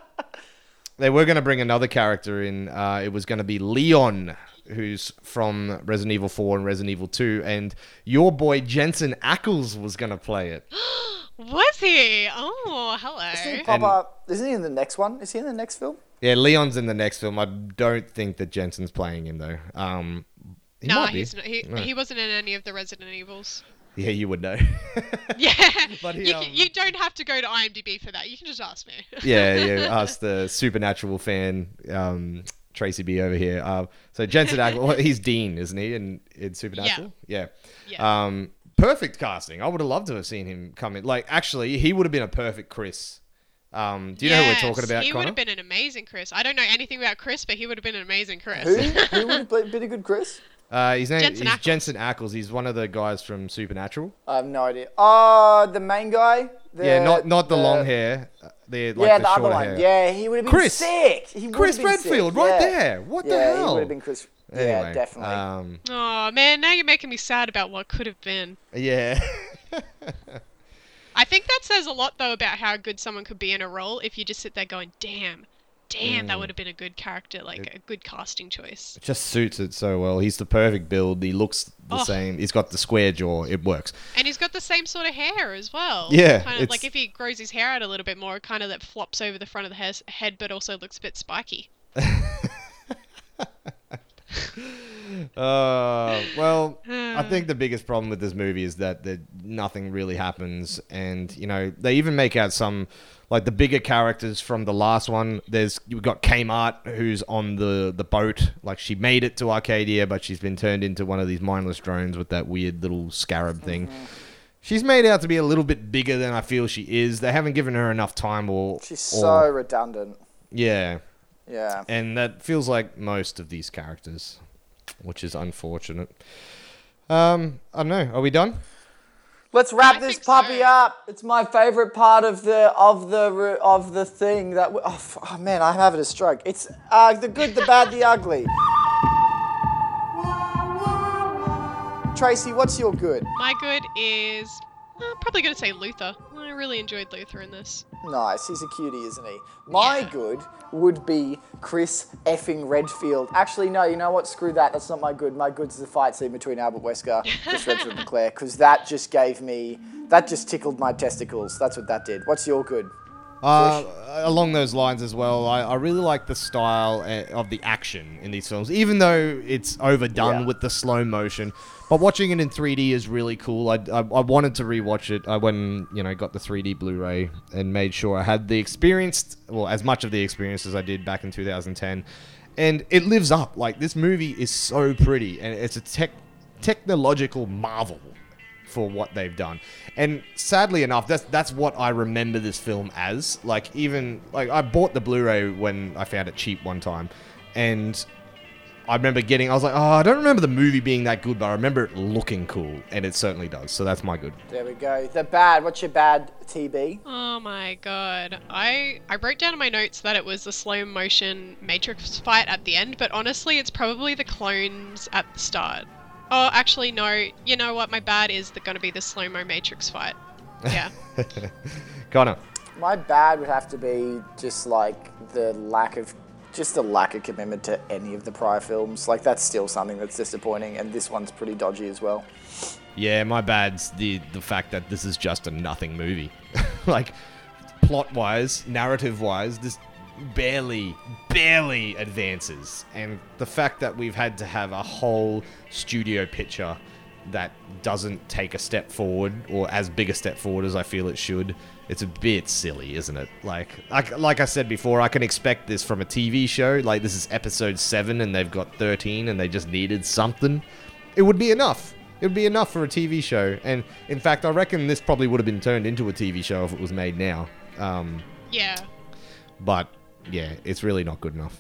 They were gonna bring another character in. Uh, it was gonna be Leon, who's from Resident Evil 4 and Resident Evil 2, and your boy Jensen Ackles was gonna play it. Was he? Oh, Doesn't he hello. pop And- up? Isn't he in the next one? Is he in the next film? Yeah, Leon's in the next film. I don't think that Jensen's playing him though. Um, he No, might be. he's not, he, No. he wasn't in any of the Resident Evils. Yeah, you would know. Yeah, But he, you, um, you don't have to go to IMDb for that. You can just ask me. yeah, yeah. Us, the supernatural fan, um, Tracy B over here. Uh, so Jensen Ackles, well, he's Dean, isn't he? In in Supernatural, yeah. Yeah. Um, perfect casting. I would have loved to have seen him come in. Like, actually, he would have been a perfect Chris. Um, do you know who we're talking about, He would have been an amazing Chris. I don't know anything about Chris, but he would have been an amazing Chris. Who? Who would have been been a good Chris? Uh, his name Jensen is Ackles. Jensen Ackles. He's one of the guys from Supernatural. I have no idea. Oh, the main guy. The, yeah, not not the, long hair. uh, The like yeah, the, the, other shorter one. hair. Yeah, he would have been Chris. sick. He would Chris have been sick, Redfield, right yeah. there. What the yeah, he would have been Chris. Anyway, yeah, definitely. Um, Oh man, now you're making me sad about what could have been. yeah. I think that says a lot though about how good someone could be in a role if you just sit there going, "Damn, damn, Mm. that would have been a good character, like a good casting choice." It just suits it so well. He's the perfect build. He looks the Oh. same. He's got the square jaw. It works. And he's got the same sort of hair as well. Yeah, kind of like if he grows his hair out a little bit more, kind of that flops over the front of the hair- head, but also looks a bit spiky. Uh, well, I think the biggest problem with this movie is that that nothing really happens, and you know they even make out some like the bigger characters from the last one. There's you've got Kmart who's on the the boat, like she made it to Arcadia, but she's been turned into one of these mindless drones with that weird little scarab thing. She's made out to be a little bit bigger than I feel she is. They haven't given her enough time, or She's or- so redundant. yeah, Yeah. and that feels like most of these characters, which is unfortunate. Um, I don't know. Are we done? Let's wrap I this puppy so. up. It's my favorite part of the of the of the thing that. w- Oh, f- oh man, I'm having a stroke. It's uh, the good, the bad, the ugly. Tracy, what's your good? My good is uh, probably going to say Luther. I really enjoyed Luther in this. Nice, he's a cutie, isn't he? My Yeah. good would be Chris effing Redfield. Actually, no, you know what? Screw that. That's not my good. My good's the fight scene between Albert Wesker, Chris Redfield, and Claire, because that just gave me, that just tickled my testicles. That's what that did. What's your good? Uh, along those lines as well, I, I really like the style uh, of the action in these films, even though it's overdone Yeah. with the slow motion. But watching it in 3D is really cool. I, I, I wanted to rewatch it. I went and, you know got the 3D Blu-ray and made sure I had the experience, well, as much of the experience as I did back in 2010, and it lives up. Like this movie is so pretty, and it's a tech technological marvel for what they've done. And sadly enough, that's that's what I remember this film as. Like even like I bought the Blu-ray when I found it cheap one time, and I remember getting. I was like, oh, I don't remember the movie being that good, but I remember it looking cool, and it certainly does. So that's my good. There we go. The bad. What's your bad, TB? Oh my god. I I wrote down in my notes that it was the slow motion Matrix fight at the end, but honestly it's probably the clones at the start. Oh, actually no. You know what? My bad is the, gonna be the slow mo Matrix fight. Yeah. Connor. My bad would have to be just like the lack of, just the lack of commitment to any of the prior films. Like that's still something that's disappointing, and this one's pretty dodgy as well. Yeah, my bad's the the fact that this is just a nothing movie. like plot wise, narrative wise, this barely barely advances. And the fact that we've had to have a whole studio picture that doesn't take a step forward or as big a step forward as I feel it should. It's a bit silly, isn't it? Like, like, like I said before, I can expect this from a TV show. Like, this is episode seven, and they've got thirteen, and they just needed something. It would be enough. It would be enough for a TV show. And in fact, I reckon this probably would have been turned into a TV show if it was made now. Um, Yeah. but yeah, it's really not good enough.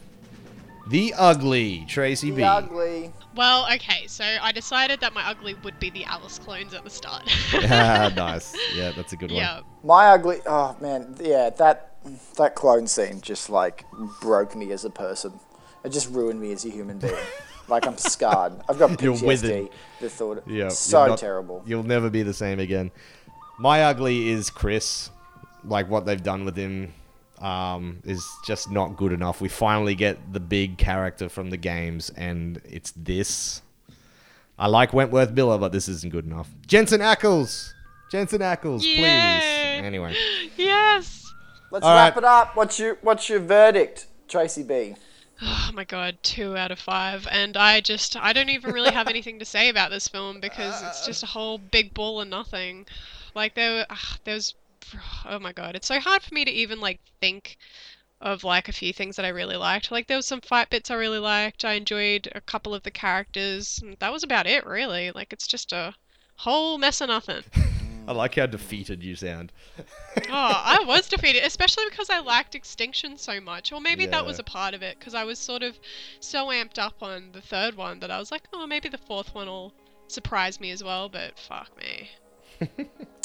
The Ugly, Tracy B. Ugly. Well, okay, so I decided that my ugly would be the Alice clones at the start. ah, nice. Yeah, that's a good one. yeah. My ugly. Oh man, yeah, that that clone scene just like broke me as a person. It just ruined me as a human being. like I'm scarred. I've got You're PTSD. withered. The thought. Yeah, So you're not- terrible. You'll never be the same again. My ugly is Chris. Like what they've done with him um, is just not good enough. We finally get the big character from the games, and it's this. I like Wentworth Miller, but this isn't good enough. Jensen Ackles, Jensen Ackles, Yay! please. Anyway, Yes. Let's All wrap right. it up. What's your What's your verdict, Tracy B? Oh my god, two out of five. And I just, I don't even really have anything to say about this film because it's just a whole big ball of nothing. Like, there, ah, there's, oh my god, it's so hard for me to even, like, think of, like, a few things that I really liked. Like, there was some fight bits I really liked. I enjoyed a couple of the characters. and That was about it, really. Like, it's just a whole mess of nothing. I like how defeated you sound. oh, I was defeated, especially because I liked Extinction so much. Or maybe that was a part of it, because I was sort of so amped up on the third one that I was like, oh, maybe the fourth one will surprise me as well, but fuck me.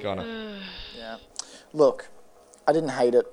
Connor. Yeah. Look, I didn't hate it,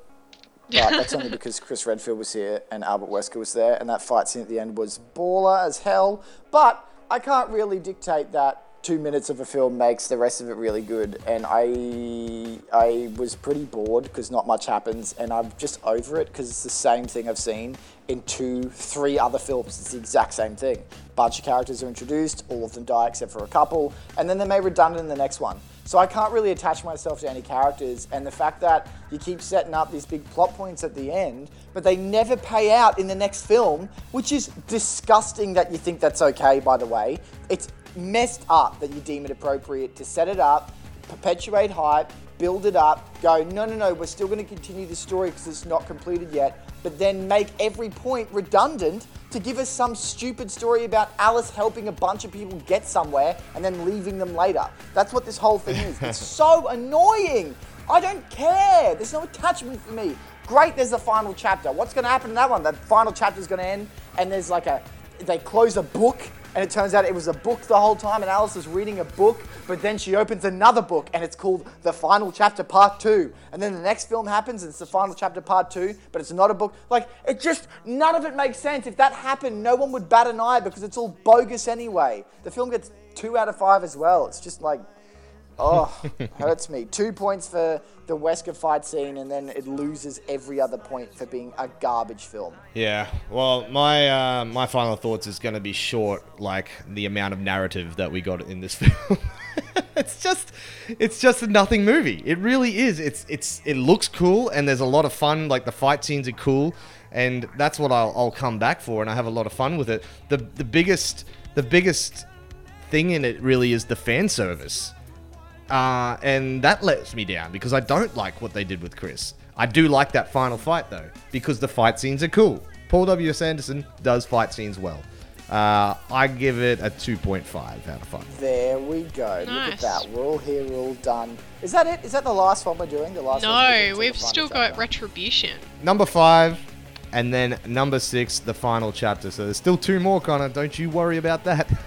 but that's only because Chris Redfield was here and Albert Wesker was there, and that fight scene at the end was baller as hell. But I can't really dictate that two minutes of a film makes the rest of it really good, and I I was pretty bored because not much happens, and I'm just over it because it's the same thing I've seen in two, three other films. It's the exact same thing. Bunch of characters are introduced, all of them die except for a couple, and then they're made redundant in the next one. So I can't really attach myself to any characters, and the fact that you keep setting up these big plot points at the end, but they never pay out in the next film, which is disgusting that you think that's okay, by the way. It's messed up that you deem it appropriate to set it up, perpetuate hype, build it up, go, no, no, no, we're still going to continue the story because it's not completed yet, but then make every point redundant to give us some stupid story about Alice helping a bunch of people get somewhere and then leaving them later. That's what this whole thing is. It's so annoying. I don't care. There's no attachment for me. Great, there's the final chapter. What's going to happen in that one? The final chapter is going to end, and there's like a, they close a book, and it turns out it was a book the whole time, and Alice is reading a book, but then she opens another book, and it's called The Final Chapter Part 2. And then the next film happens, and it's The Final Chapter Part 2, but it's not a book. Like, it just, none of it makes sense. If that happened, no one would bat an eye because it's all bogus anyway. The film gets 2 out of 5 as well. It's just like, oh, hurts me. Two points for the Wesker fight scene, and then it loses every other point for being a garbage film. Yeah. Well, my uh, my final thoughts is going to be short, like the amount of narrative that we got in this film. it's just, it's just a nothing movie. It really is. It's it's it looks cool and there's a lot of fun. Like the fight scenes are cool, and that's what I'll, I'll come back for, and I have a lot of fun with it. The the biggest the biggest thing in it really is the fan service. Uh, and that lets me down because I don't like what they did with Chris. I do like that final fight though, because the fight scenes are cool. Paul W. S. Anderson does fight scenes well. Uh, I give it a 2.5 out of 5. There we go. Look at Nice. that. We're all here, we're all done. Is that it? Is that the last one we're doing? The last one No, till we've still got chapter? Retribution. Number 5, and then number 6, the final chapter. So there's still two more, Connor. Don't you worry about that.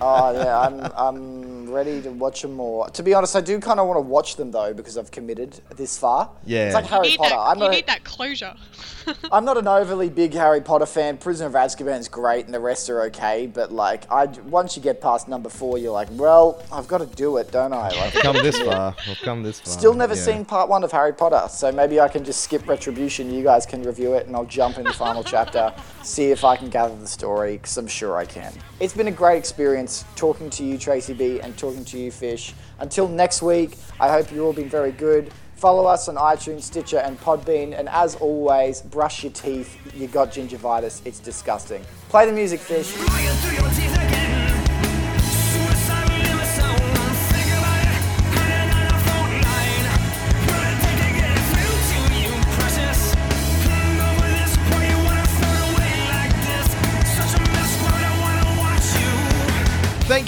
Oh yeah, I'm I'm ready to watch them more. To be honest, I do kind of want to watch them though because I've committed this far. Yeah. it's like Harry you Potter. that, I'm you not. need that closure. I'm not an overly big Harry Potter fan. Prisoner of Azkaban's great, and the rest are okay. But like, I once you get past number four, you're like, well, I've got to do it, don't I? Like, I've come this far. I've come this far. Still never Yeah. seen part one of Harry Potter, so maybe I can just skip Retribution. You guys can review it, and I'll jump in the final chapter, see if I can gather the story, because I'm sure I can. It's been a great experience talking to you, Tracy B, and talking to you, Fish. Until next week, I hope you've all been very good. Follow us on iTunes, Stitcher, and Podbean, and as always, brush your teeth. You got gingivitis, it's disgusting. Play the music, Fish.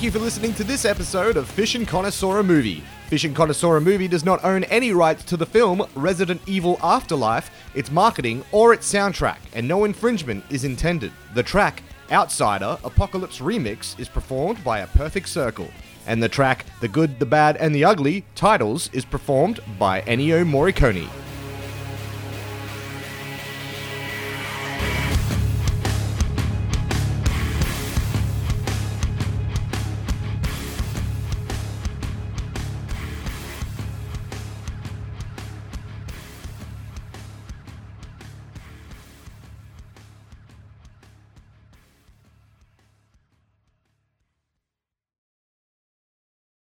You for listening to this episode of Fish and Connoisseur Movie. Fish and Connoisseur Movie does not own any rights to the film Resident Evil Afterlife, its marketing, or its soundtrack, and no infringement is intended. The track, Outsider Apocalypse Remix, is performed by A Perfect Circle. And the track, The Good, the Bad, and the Ugly, Titles, is performed by Ennio Morricone.